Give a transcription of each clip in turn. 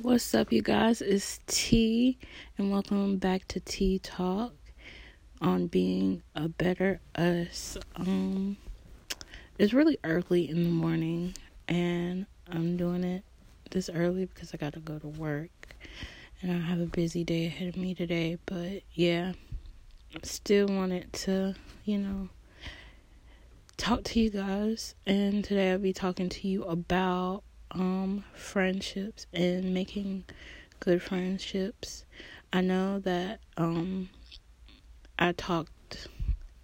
What's up, you guys? It's T, and welcome back to T Talk on being a better us. Um, it's really early in the morning, and I'm doing it this early because I gotta go to work, and I have a busy day ahead of me today. But yeah, still wanted to, you know, talk to you guys, and today I'll be talking to you about um, friendships and making good friendships. I know that um, I talked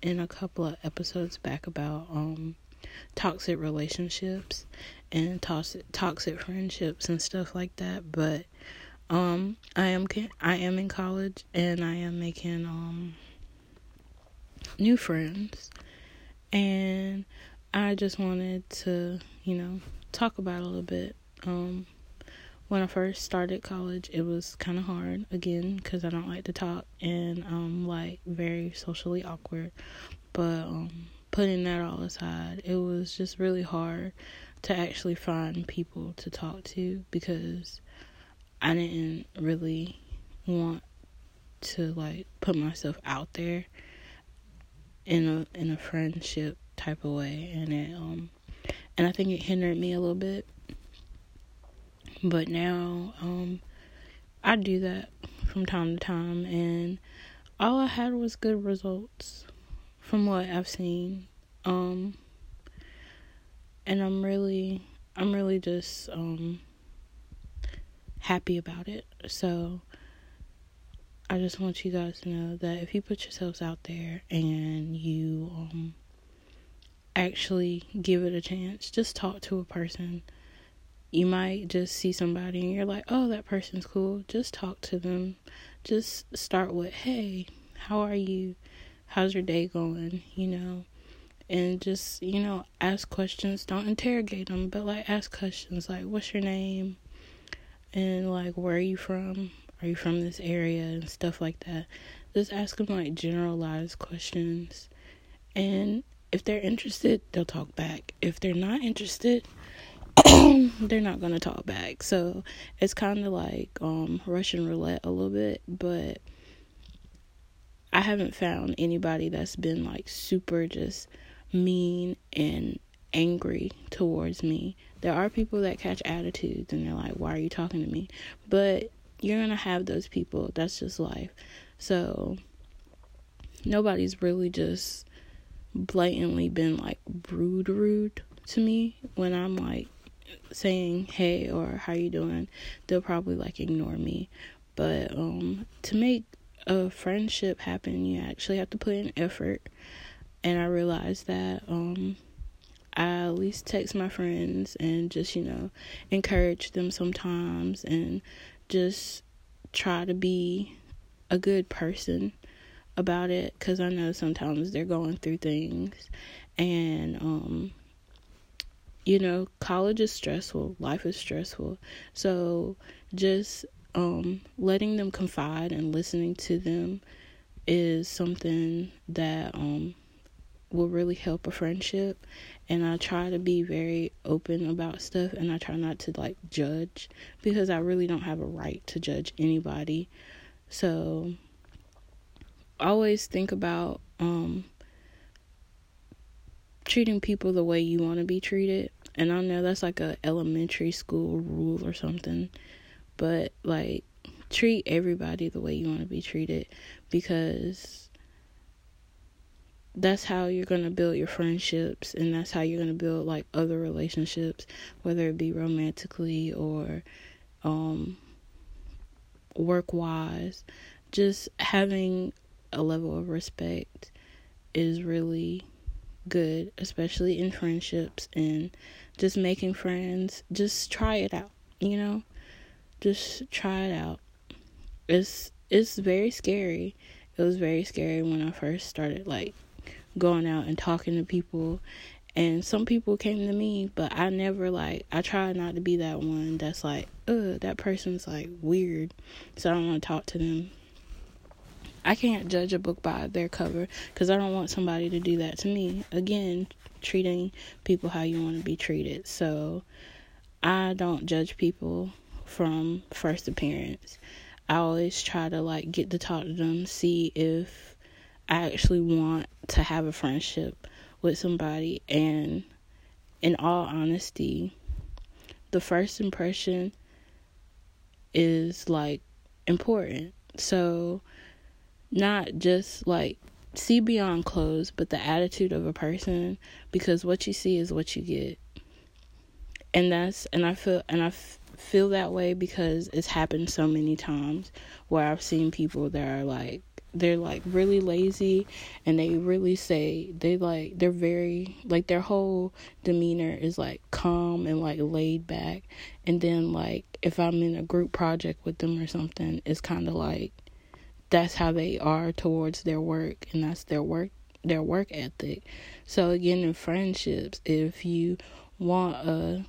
in a couple of episodes back about um, toxic relationships and toxic toxic friendships and stuff like that, but um, I am I am in college and I am making um, new friends and I just wanted to, you know, talk about a little bit. Um, when I first started college, it was kind of hard again because I don't like to talk and I'm like very socially awkward. But um, putting that all aside, it was just really hard to actually find people to talk to because I didn't really want to like put myself out there in a in a friendship type of way and it um and I think it hindered me a little bit. But now, um, I do that from time to time, and all I had was good results from what I've seen. Um, and I'm really, I'm really just um, happy about it. So I just want you guys to know that if you put yourselves out there and you um, actually give it a chance. Just talk to a person. You might just see somebody and you're like, oh, that person's cool. Just talk to them. Just start with, hey, how are you? How's your day going? You know, and just, you know, ask questions. Don't interrogate them, but like ask questions like, what's your name? And like, where are you from? Are you from this area? And stuff like that. Just ask them like generalized questions. And if they're interested, they'll talk back. If they're not interested, they're not gonna talk back. So it's kind of like um, Russian roulette a little bit, but I haven't found anybody that's been like super just mean and angry towards me. There are people that catch attitudes and they're like, "Why are you talking to me?" But you're gonna have those people. That's just life. So nobody's really just blatantly been like rude rude to me when I'm like saying hey or how you doing? They'll probably like ignore me. But um to make a friendship happen you actually have to put in effort. And I realized that um I at least text my friends and just you know encourage them sometimes and just try to be a good person about it because I know sometimes they're going through things. And um you know college is stressful life is stressful. So just um letting them confide and listening to them is something that um will really help a friendship. And I try to be very open about stuff and I try not to like judge because I really don't have a right to judge anybody. So always think about um, treating people the way you want to be treated. And I know that's like a elementary school rule or something, but like treat everybody the way you want to be treated because that's how you're going to build your friendships and that's how you're going to build like other relationships whether it be romantically or um work wise just having a level of respect is really good, especially in friendships and just making friends. Just try it out, you know? Just try it out. It's it's very scary. It was very scary when I first started like going out and talking to people and some people came to me, but I never like I try not to be that one that's like, "Uh, that person's like weird." So I don't want to talk to them I can't judge a book by their cover because I don't want somebody to do that to me. Again, treating people how you want to be treated. So I don't judge people from first appearance. I always try to like get to talk to them, see if I actually want to have a friendship with somebody and in all honesty, the first impression is like important. So not just like see beyond clothes, but the attitude of a person because what you see is what you get. And that's and I feel and I feel that way because it's happened so many times where I've seen people that are like they're like really lazy and they really say they like they're very like their whole demeanor is like calm and like laid back and then like if I'm in a group project with them or something it's kind of like that's how they are towards their work and that's their work their work ethic. So again in friendships, if you want a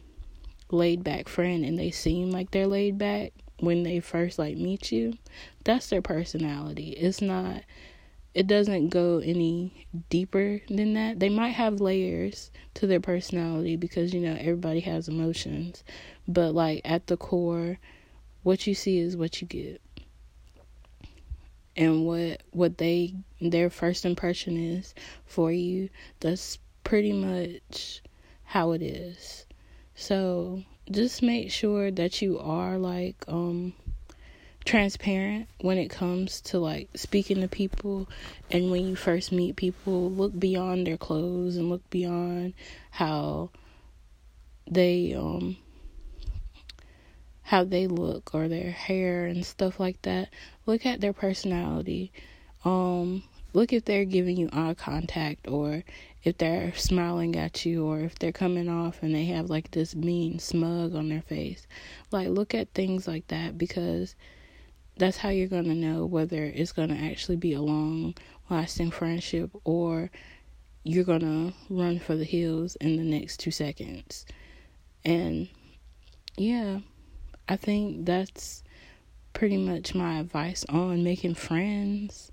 laid back friend and they seem like they're laid back when they first like meet you, that's their personality. It's not it doesn't go any deeper than that. They might have layers to their personality because you know everybody has emotions, but like at the core what you see is what you get and what what they their first impression is for you that's pretty much how it is. So just make sure that you are like um transparent when it comes to like speaking to people and when you first meet people look beyond their clothes and look beyond how they um how they look or their hair and stuff like that. Look at their personality. Um, look if they're giving you eye contact or if they're smiling at you or if they're coming off and they have like this mean smug on their face. Like look at things like that because that's how you're going to know whether it's going to actually be a long lasting friendship or you're going to run for the hills in the next 2 seconds. And yeah, I think that's pretty much my advice on making friends.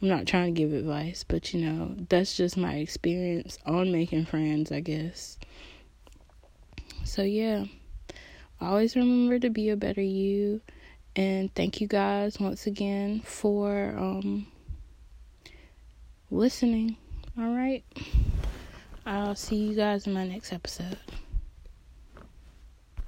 I'm not trying to give advice, but you know, that's just my experience on making friends, I guess. So, yeah, always remember to be a better you. And thank you guys once again for um, listening. All right. I'll see you guys in my next episode.